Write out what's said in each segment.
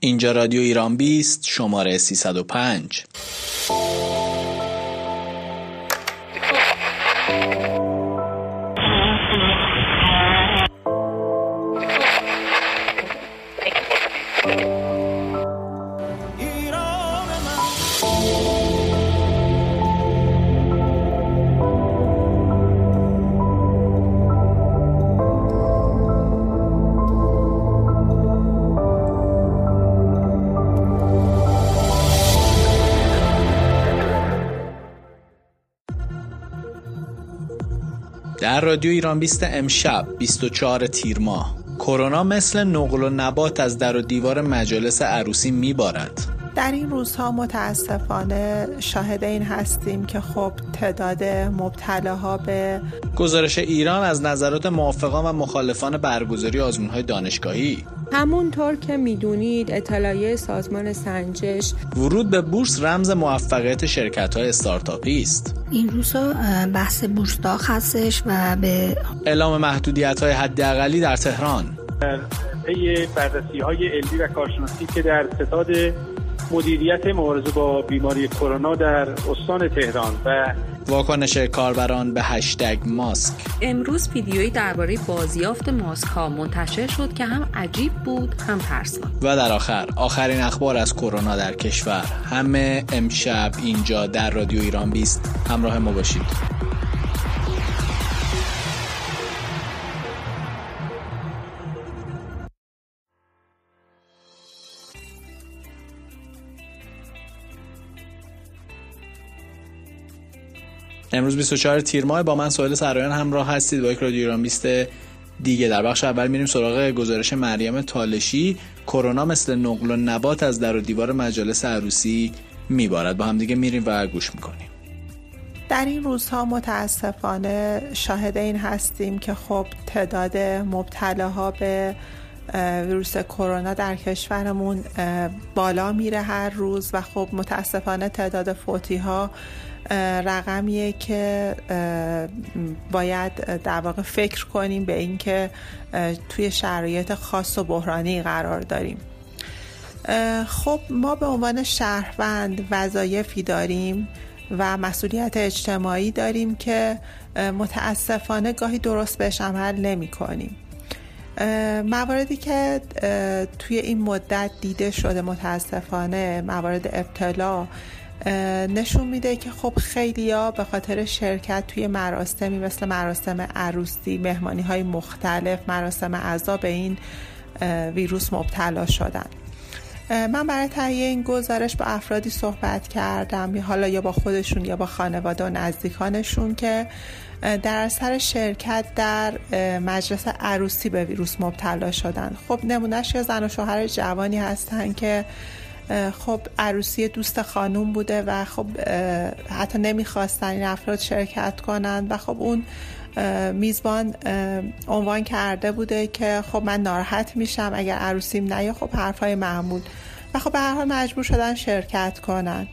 اینجا رادیو ایران بیست شماره 305 در رادیو ایران 20 امشب 24 تیر ماه. کرونا مثل نقل و نبات از در و دیوار مجالس عروسی میبارد. در این روزها متاسفانه شاهد این هستیم که خب تعداد مبتلاها به گزارش ایران از نظرات موافقان و مخالفان برگزاری آزمونهای دانشگاهی همونطور که می‌دونید اطلاعیه سازمان سنجش ورود به بورس رمز موفقیت شرکت های استارتاپی است. این روزا بحث بورس داغ هستش و به اعلام محدودیت های حداقلی در تهران. طی بررسی های علمی و کارشناسی که در ستاد مدیریت مبارزه با بیماری کرونا در استان تهران و واکنش کاربران به هشتگ ماسک. امروز ویدیویی درباره بازیافت ماسک ها منتشر شد که هم عجیب بود هم ترسناک و در آخر آخرین اخبار از کرونا در کشور. همه امشب اینجا در رادیو ایران 20 همراه ما باشید. امروز 24 تیر ماه. با من سوال سرایان همراه هستید. با یک رادیو ایران 20 دیگه. در بخش اول میریم سراغ گزارش مریم تالشی کرونا مثل نقل و نبات از در و دیوار مجالس عروسی میبارد. با هم دیگه میریم و گوش می‌کنیم. در این روزها متاسفانه شاهد این هستیم که خب تعداد مبتلاها به ویروس کرونا در کشورمون بالا میره هر روز و خب متاسفانه تعداد فوتی ها رقمیه که باید در واقع فکر کنیم به اینکه توی شرایط خاص و بحرانی قرار داریم. خب ما به عنوان شهروند وظایفی داریم و مسئولیت اجتماعی داریم که متاسفانه گاهی درست بهش عمل نمی کنیم. مواردی که توی این مدت دیده شده متاسفانه موارد ابتلا نشون میده که خب خیلی ها به خاطر شرکت توی مراسمی مثل مراسم عروسی مهمانی های مختلف مراسم اعضا به این ویروس مبتلا شدن. من برای تهیه این گزارش با افرادی صحبت کردم یا حالا یا با خودشون یا با خانواده و نزدیکانشون که در اثر شرکت در مجلس عروسی به ویروس مبتلا شدن. خب نمونهش یا زن و شوهر جوانی هستن که خب عروسی دوست خانوم بوده و خب حتی نمی‌خواستن این افراد شرکت کنند و خب اون میزبان عنوان کرده بوده که خب من ناراحت میشم اگر عروسیم نه خب حرفای معمول. و خب به هر حال مجبور شدن شرکت کنند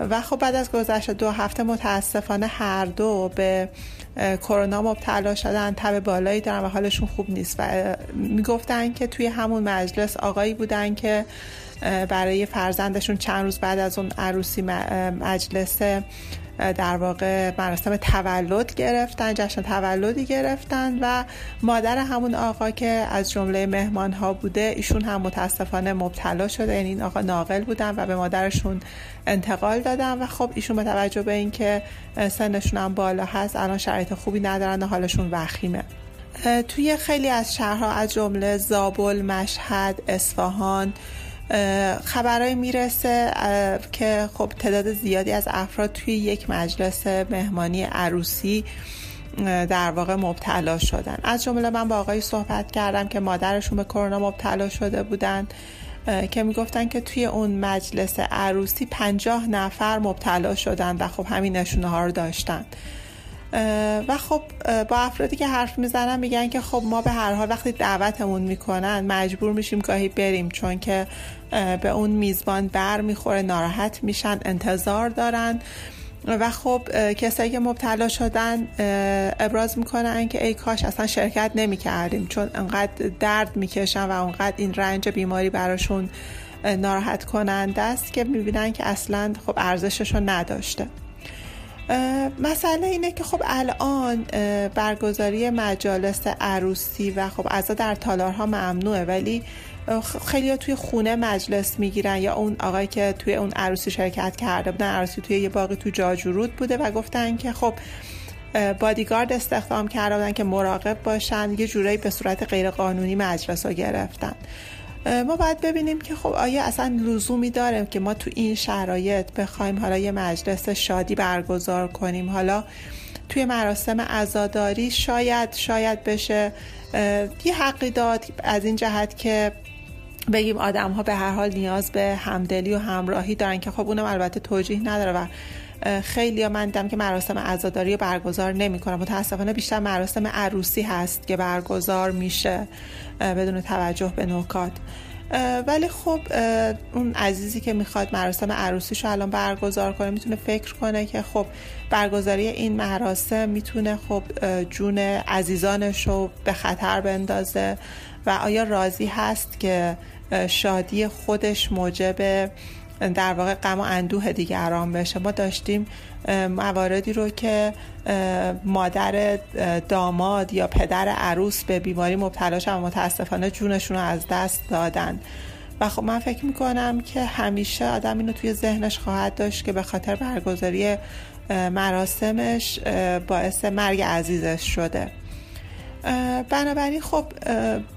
و خب بعد از گذشت دو هفته متاسفانه هر دو به کرونا مبتلا شدن تب بالایی دارن و حالشون خوب نیست. و می‌گفتن که توی همون مجلس آقایی بودن که برای فرزندشون چند روز بعد از اون عروسی مجلس در واقع مراسم تولد گرفتن جشن تولدی گرفتن و مادر همون آقا که از جمله مهمان ها بوده ایشون هم متاسفانه مبتلا شده. یعنی این آقا ناقل بودن و به مادرشون انتقال دادن و خب ایشون به توجه به اینکه سنشون هم بالا هست الان شرایط خوبی ندارن و حالشون وخیمه. توی خیلی از شهرها از جمله زابل، مشهد، اصفهان خبرهایی می‌رسه که خب تعداد زیادی از افراد توی یک مجلس مهمانی عروسی در واقع مبتلا شدن. از جمله من با آقایی صحبت کردم که مادرشون به کرونا مبتلا شده بودن که می‌گفتن که توی اون مجلس عروسی پنجاه نفر مبتلا شدن و خب همین نشونه ها رو داشتن. و خب با افرادی که حرف می‌زنن میگن که خب ما به هر حال وقتی دعوتمون می‌کنن مجبور میشیم گاهی بریم چون که به اون میزبان بر می‌خوره ناراحت میشن انتظار دارن. و خب کسایی که مبتلا شدن ابراز می‌کنن که ای کاش اصلا شرکت نمی کردیم چون انقدر درد می‌کشن و انقدر این رنج بیماری براشون ناراحت کننده است که می‌بینن که اصلا خب ارزشش نداشته. مسئله اینه که خب الان برگزاری مجالس عروسی و خب عزا در تالارها ممنوعه ولی خیلی ها توی خونه مجلس می‌گیرن یا اون آقایی که توی اون عروسی شرکت کرده بودن عروسی توی یه باقی تو جاجورود بوده و گفتن که خب بادیگارد استخدام کرده بودن که مراقب باشن یه جورایی به صورت غیرقانونی مجلس رو گرفتن. ما باید ببینیم که خب آیا اصلا لزومی داره که ما تو این شرایط بخوایم حالا یه مجلس شادی برگزار کنیم. حالا توی مراسم عزاداری شاید شاید بشه یه حقی داد از این جهت که بگیم آدم ها به هر حال نیاز به همدلی و همراهی دارن که خب اونم البته توجیه نداره و خیلی ها من دیدم که مراسم عزاداری برگزار نمی‌کنم متاسفانه بیشتر مراسم عروسی هست که برگزار میشه بدون توجه به نکات. ولی خب اون عزیزی که می‌خواد مراسم عروسیشو الان برگزار کنه می‌تونه فکر کنه که خب برگزاری این مراسم می‌تونه خب جون عزیزانش رو به خطر بندازه و آیا راضی هست که شادی خودش موجب در واقع غم و اندوه دیگران بشه. ما داشتیم مواردی رو که مادر داماد یا پدر عروس به بیماری مبتلا شدن متاسفانه جونشون رو از دست دادن. و خب من فکر می‌کنم که همیشه آدم اینو توی ذهنش خواهد داشت که به خاطر برگزاری مراسمش باعث مرگ عزیزش شده. بنابراین خب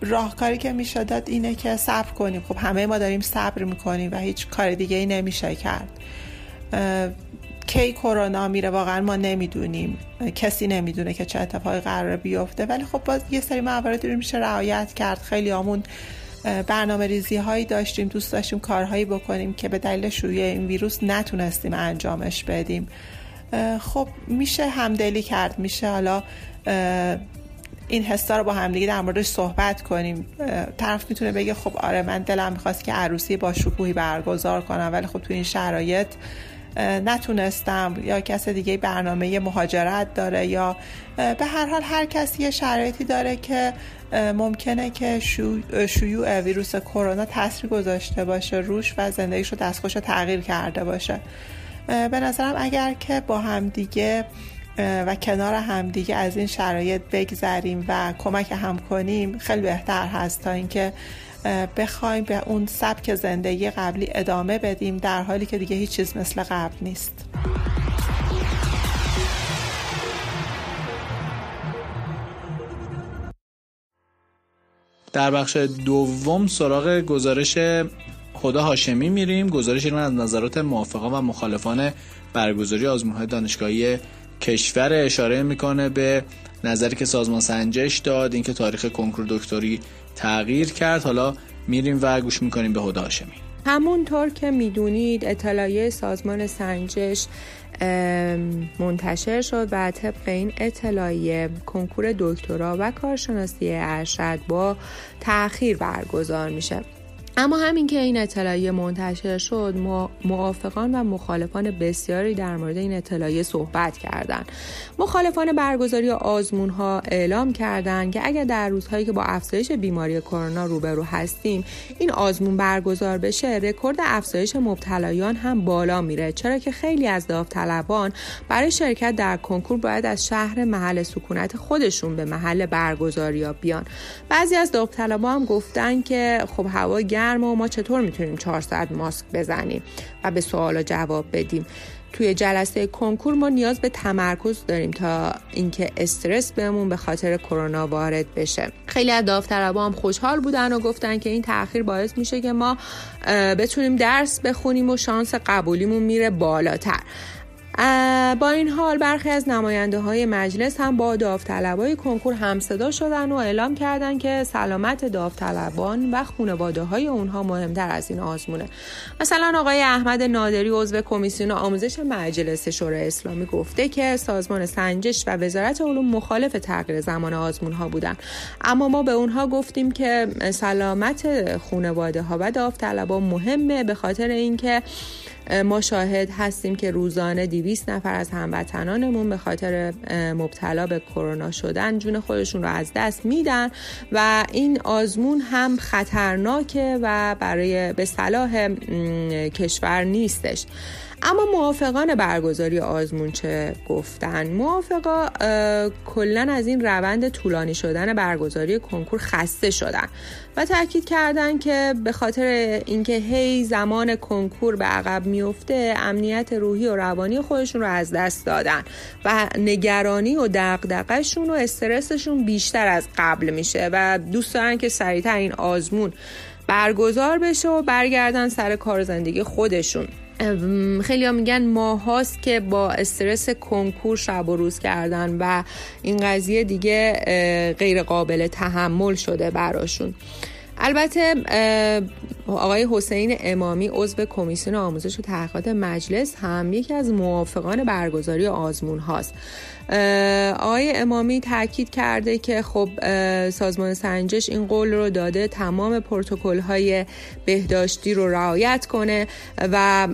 راهکاری که میشه داد اینه که صبر کنیم. خب همه ما داریم صبر می‌کنیم و هیچ کار دیگه ای نمیشه کرد. کی کرونا میره واقعا ما نمی‌دونیم. کسی نمی‌دونه که چه اتفاقی قرار بیفته. ولی خب باز یه سری مواردی رو میشه رعایت کرد. خیلی آمون برنامه ریزی هایی داشتیم دوست داشتیم کارهایی بکنیم که به دلیل شویه این ویروس نتونستیم انجامش بدیم. خب میشه همدلی کرد. میشه حالا این حسا رو با همدیگه در موردش صحبت کنیم. طرف می‌تونه بگه خب آره من دلم می‌خواست که عروسی با شکوهی برگزار کنم ولی خب تو این شرایط نتونستم. یا کس دیگه برنامه مهاجرت داره یا به هر حال هر کسی یه شرایطی داره که ممکنه که شیوع ویروس کرونا تاثیر گذاشته باشه روش و زندگیش رو دستخوش تغییر کرده باشه. به نظرم اگر که با همدیگه و کنار همدیگه از این شرایط بگذریم و کمک هم کنیم خیلی بهتر هست تا اینکه بخوایم به اون سبک زندگی قبلی ادامه بدیم در حالی که دیگه هیچ چیز مثل قبل نیست. در بخش دوم سراغ گزارش خدا هاشمی میریم. گزارش رو از نظرات موافقان و مخالفان برگزاری آزمون های دانشگاهی کشور اشاره می‌کنه به نظری که سازمان سنجش داد اینکه تاریخ کنکور دکتری تغییر کرد. حالا میریم و گوش می‌کنیم به هدا هاشمی. همونطور که می‌دونید اطلاعیه سازمان سنجش منتشر شد و طبق این اطلاعیه کنکور دکترا و کارشناسی ارشد با تاخیر برگزار میشه. اما همین که این اطلاعیه منتشر شد موافقان و مخالفان بسیاری در مورد این اطلاعیه صحبت کردند. مخالفان برگزاری آزمون ها اعلام کردند که اگر در روزهایی که با افزایش بیماری کرونا روبرو هستیم این آزمون برگزار بشه رکورد افزایش مبتلایان هم بالا میره. چرا که خیلی از داوطلبان برای شرکت در کنکور باید از شهر محل سکونت خودشون به محل برگزاری ها بیان. بعضی از داوطلبان هم گفتن که خب هوا گرم و ما چطور می‌تونیم 4 ساعت ماسک بزنیم و به سوالا جواب بدیم؟ توی جلسه کنکور ما نیاز به تمرکز داریم تا اینکه استرس بهمون به خاطر کرونا وارد بشه. خیلی از داوطلبا هم خوشحال بودن و گفتن که این تاخیر باعث میشه که ما بتونیم درس بخونیم و شانس قبولیمون میره بالاتر. با این حال برخی از نماینده های مجلس هم با داوطلبای کنکور همصدا شدن و اعلام کردند که سلامت داوطلبان و خانواده های اونها مهمتر از این آزمونه. مثلا آقای احمد نادری عضو کمیسیون آموزش مجلس شورای اسلامی گفته که سازمان سنجش و وزارت علوم مخالف تغییر زمان آزمون ها بودن. اما ما به اونها گفتیم که سلامت خانواده ها و داوطلبان مهمه به خاطر اینکه ما شاهد هستیم که روزانه 200 نفر از هموطنانمون به خاطر مبتلا به کرونا شدن جون خودشون رو از دست میدن و این آزمون هم خطرناکه و برای به صلاح کشور نیستش. اما موافقان برگزاری آزمون چه گفتن. موافقا کلا از این روند طولانی شدن برگزاری کنکور خسته شدن و تاکید کردن که به خاطر اینکه هی زمان کنکور به عقب میفته امنیت روحی و روانی خودشون رو از دست دادن و نگرانی و دغدغه‌شون و استرسشون بیشتر از قبل میشه و دوست دارن که سریعتر این آزمون برگزار بشه و برگردن سر کار زندگی خودشون. خیلی ها میگن ماهاست که با استرس کنکور شب و روز کردن و این قضیه دیگه غیر قابل تحمل شده براشون. البته آقای حسین امامی عضو کمیسیون آموزش و تحقیقات مجلس هم یکی از موافقان برگزاری آزمون هاست. آقای امامی تاکید کرده که خب سازمان سنجش این قول رو داده تمام پروتکل های بهداشتی رو رعایت کنه و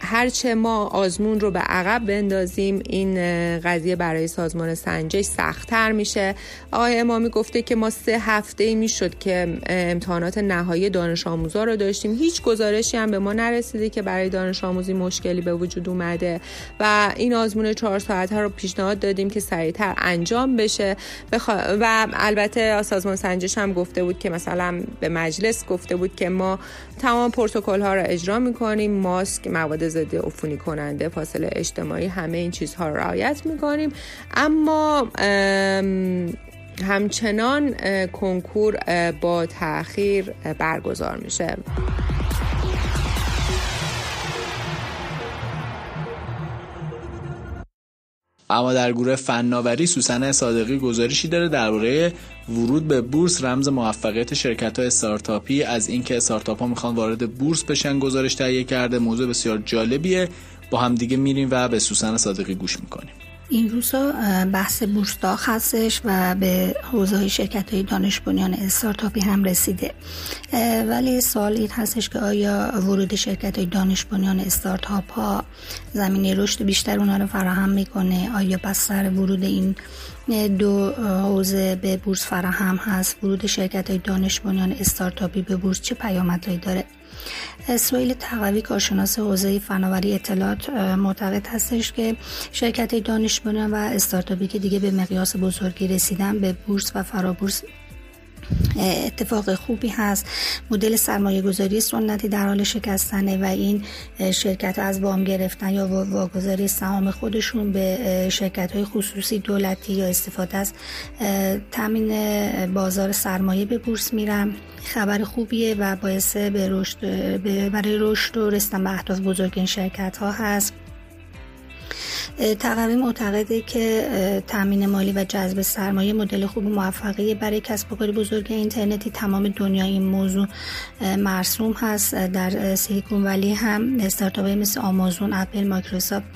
هرچه ما آزمون رو به عقب بندازیم این قضیه برای سازمان سنجش سختتر میشه. آقای امامی گفته که ما سه هفته می‌شد که امتحانات نهایی دانش آموزا رو داشتیم. هیچ گزارشی هم به ما نرسیده که برای دانش آموزی مشکلی به وجود اومده و این آزمون چهار ساعت ها رو پیشنهاد دادیم که سریعتر انجام بشه. و البته سازمان سنجش هم گفته بود که مثلا به مجلس گفته بود که ما تمام پروتکل ها رو اجرا می‌کنیم. ماسک مواد ضد عفونی کننده فاصله اجتماعی همه این چیزها رو رعایت می‌کنیم. اما همچنان کنکور با تاخیر برگزار میشه. اما در گروه فناوری سوسن صادقی گزارشی داره درباره ورود به بورس رمز موفقیت شرکت های استارتاپی. از اینکه استارتاپ ها می‌خوان وارد بورس بشن گزارش تهیه کرده. موضوع بسیار جالبیه. با هم دیگه میریم و به سوسن صادقی گوش می‌کنیم. این روزا بحث بورس داغ هستش و به حوزه های شرکت های دانش بنیان استارتاپی هم رسیده. ولی سوال این هستش که آیا ورود شرکت های دانش بنیان استارتاپ ها زمینه رشد بیشتر اونها رو فراهم می‌کنه؟ آیا پس سر ورود این دو حوزه به بورس فراهم هست؟ ورود شرکت های دانش بنیان استارتاپی به بورس چه پیامدهایی داره؟ اسرائیل تقوی کارشناس حوزه فناوری اطلاعات معتقد هستش که شرکت دانش و استارتاپی که دیگه به مقیاس بزرگی رسیدن به بورس و فرابورس اتفاق خوبی هست. مدل سرمایه گذاری سنتی در حال شکستنه و این شرکت از وام گرفتن یا واگذاری سهام خودشون به شرکت های خصوصی دولتی یا استفاده از تامین بازار سرمایه به بورس میرن. خبر خوبیه و باعث به رشد برای رشد و رسیدن به اهداف بزرگ این شرکت ها هست. تقوی معتقده که تامین مالی و جذب سرمایه مدل خوب موفقی برای کسب و کار بزرگ اینترنتی تمام دنیا این موضوع مرسوم هست. در سیلیکون ولی هم استارتاپ مثل آمازون اپل مایکروسافت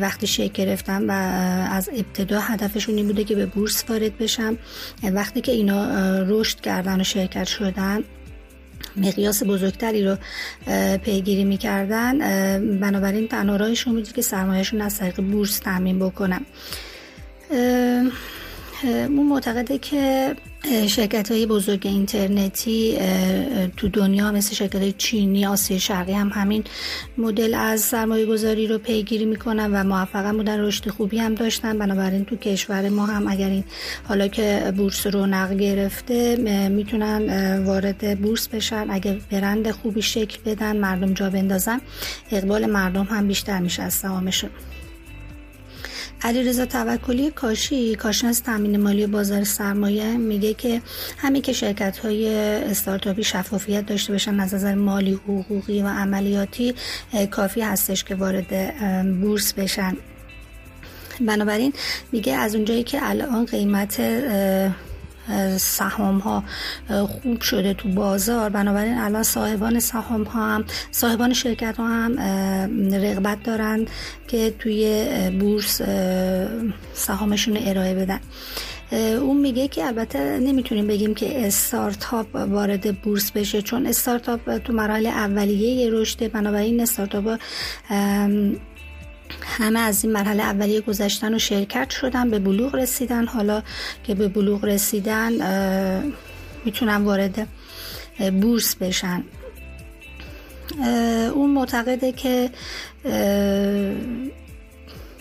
وقتی شکل گرفتن و از ابتدا هدفشون این بوده که به بورس وارد بشن. وقتی که اینا رشد کردن و شرکت شدن مقیاس بزرگتری رو پیگیری می‌کردن. بنابراین تنها راهشون بود که سرمایهشون از طریق بورس تامین بکنم اون معتقده که شرکت های بزرگ اینترنتی تو دنیا مثل شرکت های چینی آسیای شرقی هم همین مدل از سرمایه گذاری رو پیگیری می‌کنن و موفقا بودن رشد خوبی هم داشتن. بنابراین تو کشور ما هم اگر این حالا که بورس رو نقل گرفته می‌تونن وارد بورس بشن. اگه برند خوبی شکل بدن مردم جا بندازن اقبال مردم هم بیشتر میشه از سهامشون علیرضا توکلی کاشی کارشناس تامین مالی بازار سرمایه میگه که همین که شرکت های استارتاپی شفافیت داشته باشن از نظر مالی حقوقی و عملیاتی کافی هستش که وارد بورس بشن. بنابراین میگه از اونجایی که الان قیمت سهام ها خوب شده تو بازار. بنابراین الان صاحبان سهام ها هم صاحبان شرکت ها هم رغبت دارند که توی بورس سهامشون ارائه بدن. اون میگه که البته نمی‌تونیم بگیم که استارتاپ وارد بورس بشه چون استارتاپ تو مراحل اولیه رشد بنابراین استارتاپ همه از این مرحله اولیه گذشتن و شرکت شدن به بلوغ رسیدن. حالا که به بلوغ رسیدن می‌تونن وارد بورس بشن. اون معتقده که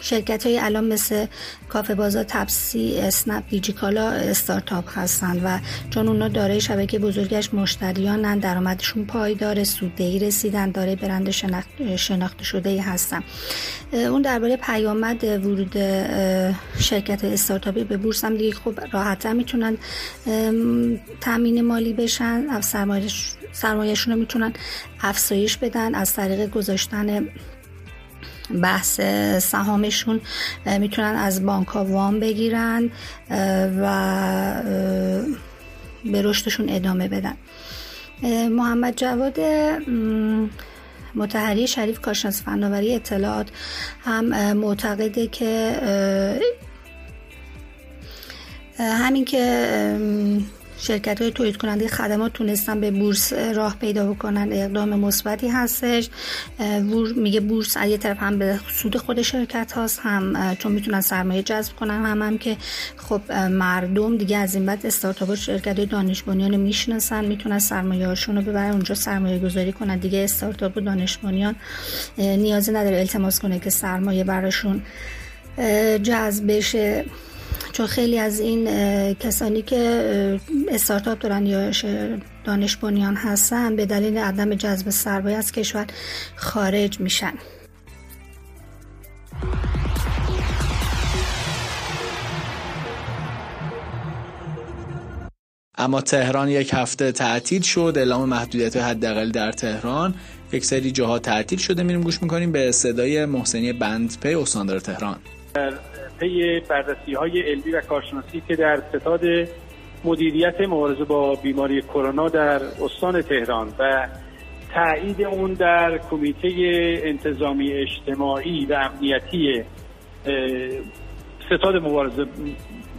شرکت های الان مثل کافه بازار تپسی اسنپ دیجیکالا استارتاپ هستن و چون اونا داره شبکه بزرگش مشتریانن درآمدشون پایدار سوددهی رسیدن داره برند شناخته شده ای هستن اون درباره پیامد ورود شرکت استارتاپی به بورس هم دیگه خب راحتتر می‌تونن تامین مالی بشن سرمایهشون رو می‌تونن افزایش بدن از طریق گذاشتن بحث سهامشون می‌تونن از بانک ها وام بگیرن و به رشدشون ادامه بدن. محمد جواد متحری شریف کارشناس فناوری اطلاعات هم معتقده که همین که شرکت های تولید کننده خدمات تونستن به بورس راه پیدا بکنن. اقدام مثبتی هستش. میگه بورس از یه طرف هم به سود خود شرکت هاست هم چون می‌تونن سرمایه جذب کنن هم هم که خب مردم دیگه از این بعد استارتاپ شرکت های دانش بنیان می‌شناسن می‌تونن سرمایه هاشون رو ببرن اونجا سرمایه گذاری کنن. دیگه استارتاپ و دانش بنیان نیازی نداره التماس کنه که سرمایه براشون جذب بشه. چون خیلی از این کسانی که استارتاپ دارن یا دانش بنیان هستن به دلیل عدم جذب سرمایه از کشور خارج میشن. اما تهران یک هفته تعطیل شد. اعلام محدودیت حداقل در تهران. یک سری جاها تعطیل شده. میریم گوش می‌کنیم به صدای محسنی بندپی استاندار تهران. پی بررسی های علمی و کارشناسی که در ستاد مدیریت مبارزه با بیماری کرونا در استان تهران و تایید اون در کمیته انتظامی اجتماعی و امنیتی ستاد مبارزه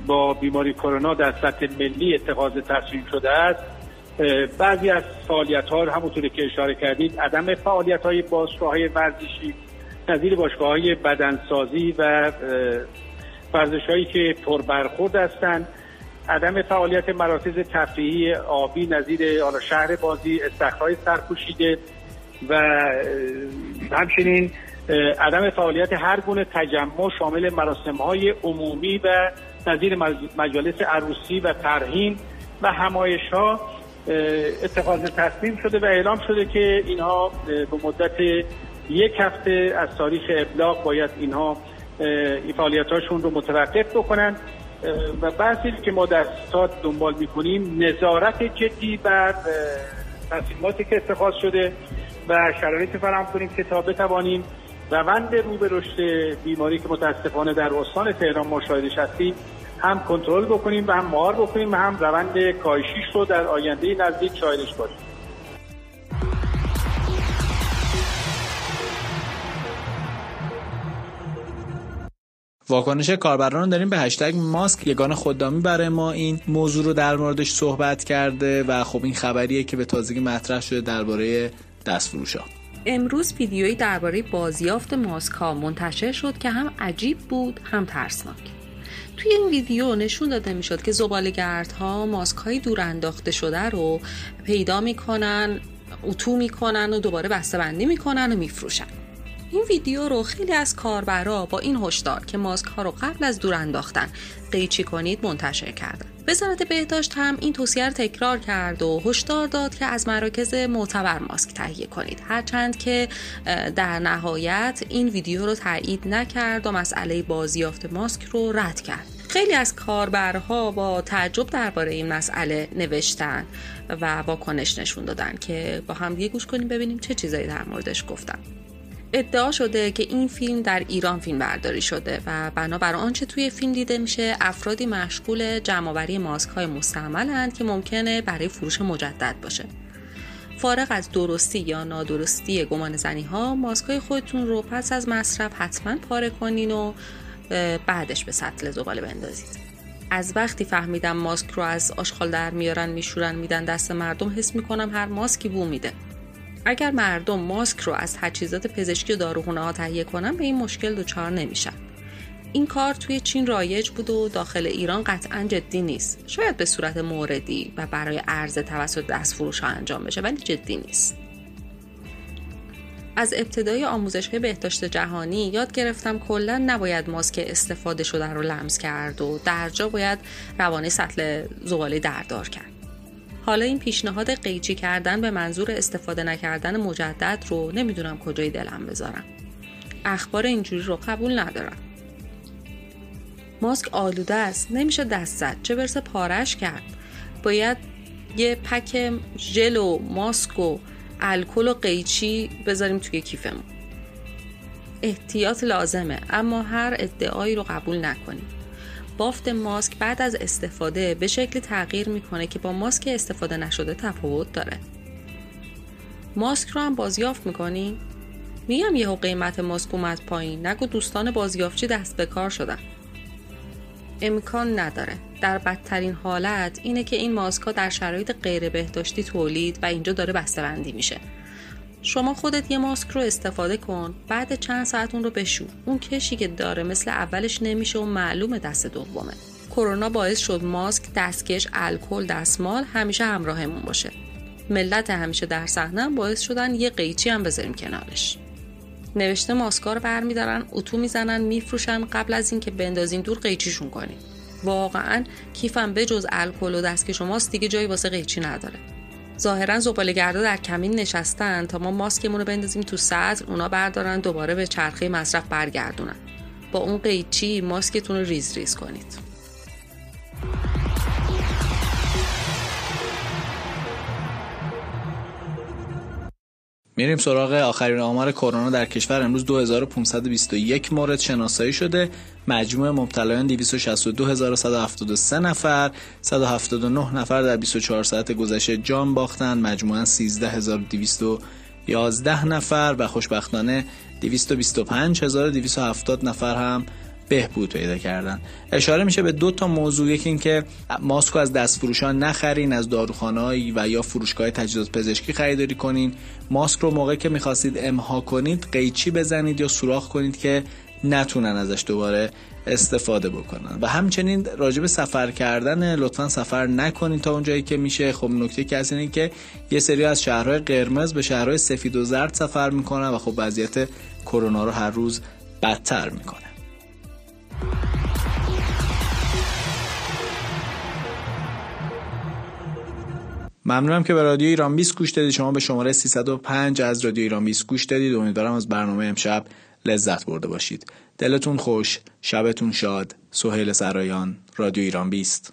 با بیماری کرونا در سطح ملی اتخاذ تصمیم شده است. بعضی از فعالیت ها همونطوری که اشاره کردید عدم فعالیت های باشگاه های ورزشی نظیر باشگاه های بدنسازی و ورزش هایی که پر برخورد هستند عدم فعالیت مراکز تفریحی آبی نظیر حالا شهر بازی استخرهای سرپوشیده و همچنین عدم فعالیت هر گونه تجمع شامل مراسم های عمومی و نظیر مجالس عروسی و ترهین و همایش ها اتخاذ تصمیم شده و اعلام شده که اینها به مدت یک هفته از تاریخ ابلاغ باید اینها هاشون رو متوقف بکنن. و بحثی که ما در ستاد دنبال می‌کنیم نظارت جدی بر تصمیماتی که اتخاذ شده و شرایطی فراهم کنیم که تا بتوانیم. روند رو به رشد بیماری که متاسفانه در استان تهران ما شاهدش هستیم هم کنترل بکنیم و هم مهار بکنیم و هم روند کاهشیش رو در آینده نزدیک شاهدش باشیم. واکنش کاربران رو داریم به هشتگ ماسک یگان خدامی برای ما این موضوع رو در موردش صحبت کرده و خب این خبریه که به تازگی مطرح شده درباره دستفروش ها امروز ویدیویی درباره بازیافت ماسک ها منتشر شد که هم عجیب بود هم ترسناک. توی این ویدیو نشون داده می‌شد که زباله‌گردها ماسک های دور انداخته شده رو پیدا می‌کنن اتو می‌کنن و دوباره بسته می‌کنن و میفروشن. این ویدیو رو خیلی از کاربرا با این هشدار که ماسک ها رو قبل از دور انداختن قیچی کنید منتشر کردن. وزارت بهداشت هم این توصیه رو تکرار کرد و هشدار داد که از مراکز معتبر ماسک تهیه کنید. هرچند که در نهایت این ویدیو رو تایید نکرد و مسئله بازیافت ماسک رو رد کرد. خیلی از کاربرها با تعجب درباره این مسئله نوشتن و واکنش نشون دادن که با هم گوش کنیم ببینیم چه چیزایی در موردش گفتن. ادعا شده که این فیلم در ایران فیلم برداری شده و بنابر آنچه توی فیلم دیده میشه افرادی مشغول جمعآوری ماسک های مستعملند که ممکنه برای فروش مجدد باشه. فارغ از درستی یا نادرستی گمان زنی ها ماسک های خودتون رو پس از مصرف حتما پاره کنین و بعدش به سطل زباله بندازید. از وقتی فهمیدم ماسک رو از آشغال در میارن میشورن میدن دست مردم حس می‌کنم هر ماسکی بو میده. اگر مردم ماسک رو از تجهیزات پزشکی و داروخونه ها تهیه کنن به این مشکل دچار نمیشن. این کار توی چین رایج بود و داخل ایران قطعا جدی نیست. شاید به صورت موردی و برای عرضه توسط دست فروش ها انجام بشه ولی جدی نیست. از ابتدای آموزش های بهداشت جهانی یاد گرفتم کلا نباید ماسک استفاده شده رو لمس کرد و در جا باید روانه سطل زباله دردار کرد. حالا این پیشنهاد قیچی کردن به منظور استفاده نکردن مجدد رو نمی‌دونم کجای دلم بذارم. اخبار اینجوری رو قبول ندارم. ماسک آلوده است. نمیشه دست زد. چه برسه پارش کرد. باید یه پک ژل و ماسک و الکل و قیچی بذاریم توی کیفمون. احتیاط لازمه اما هر ادعایی رو قبول نکنیم. بافت ماسک بعد از استفاده به شکل تغییر می‌کنه که با ماسک استفاده نشده تفاوت داره. ماسک رو هم بازیافت می‌کنیم؟ میگم یهو قیمت ماسک اومد پایین. نگو دوستان بازیافتچی دست به کار شدن. امکان نداره. در بدترین حالت اینه که این ماسکا در شرایط غیر بهداشتی تولید و اینجا داره بسته‌بندی میشه. شما خودت یه ماسک رو استفاده کن بعد چند ساعت اون رو بشو. اون کشی که داره مثل اولش نمیشه و معلومه دست دومه. کرونا باعث شد ماسک دستکش الکل دستمال همیشه همراهمون باشه. ملت همیشه در صحنه باعث شدن یه قیچی هم بذاریم کنارش. نوشته ماسکا رو برمیدارن اتو می‌زنن میفروشن قبل از اینکه بندازین دور قیچیشون کنین واقعا کیفم به جز الکل و دستکش شماست دیگه جایی واسه قیچی نداره. ظاهرا زبالهگردا در کمین نشستن تا ما ماسکمون رو بندازیم تو سطل اونا بردارن دوباره به چرخه مصرف برگردونن. با اون قیچی ماسکتون رو ریز ریز کنید. میریم سراغ آخرین آمار کرونا در کشور. امروز 2521 مورد شناسایی شده. مجموع مبتلایان 262173 نفر 179 نفر در 24 ساعت گذشته جان باختن. مجموعا 13211 نفر و خوشبختانه 225270 نفر هم بهبود پیدا کردن. اشاره میشه به دو تا موضوع یکی اینکه ماسکو از دست فروشان نخرین از داروخانه‌ای و یا فروشگاه تجهیزات پزشکی خریداری کنین. ماسک رو موقعی که می‌خواستید امها کنید قیچی بزنید یا سوراخ کنید که نتونن ازش دوباره استفاده بکنن. و همچنین راجب سفر کردن لطفا سفر نکنید تا اونجایی که میشه. خب نکته که اینه که یه سری از شهرهای قرمز به شهرهای سفید و زرد سفر می‌کنن و خب وضعیت کرونا رو هر روز بدتر می‌کنه. ممنونم که به رادیو ایران 20 گوش دادید. شما به شماره 305 از رادیو ایران 20 گوش دادید. امیدوارم از برنامه امشب لذت برده باشید. دلتون خوش شبتون شاد. سهیل سرایان رادیو ایران 20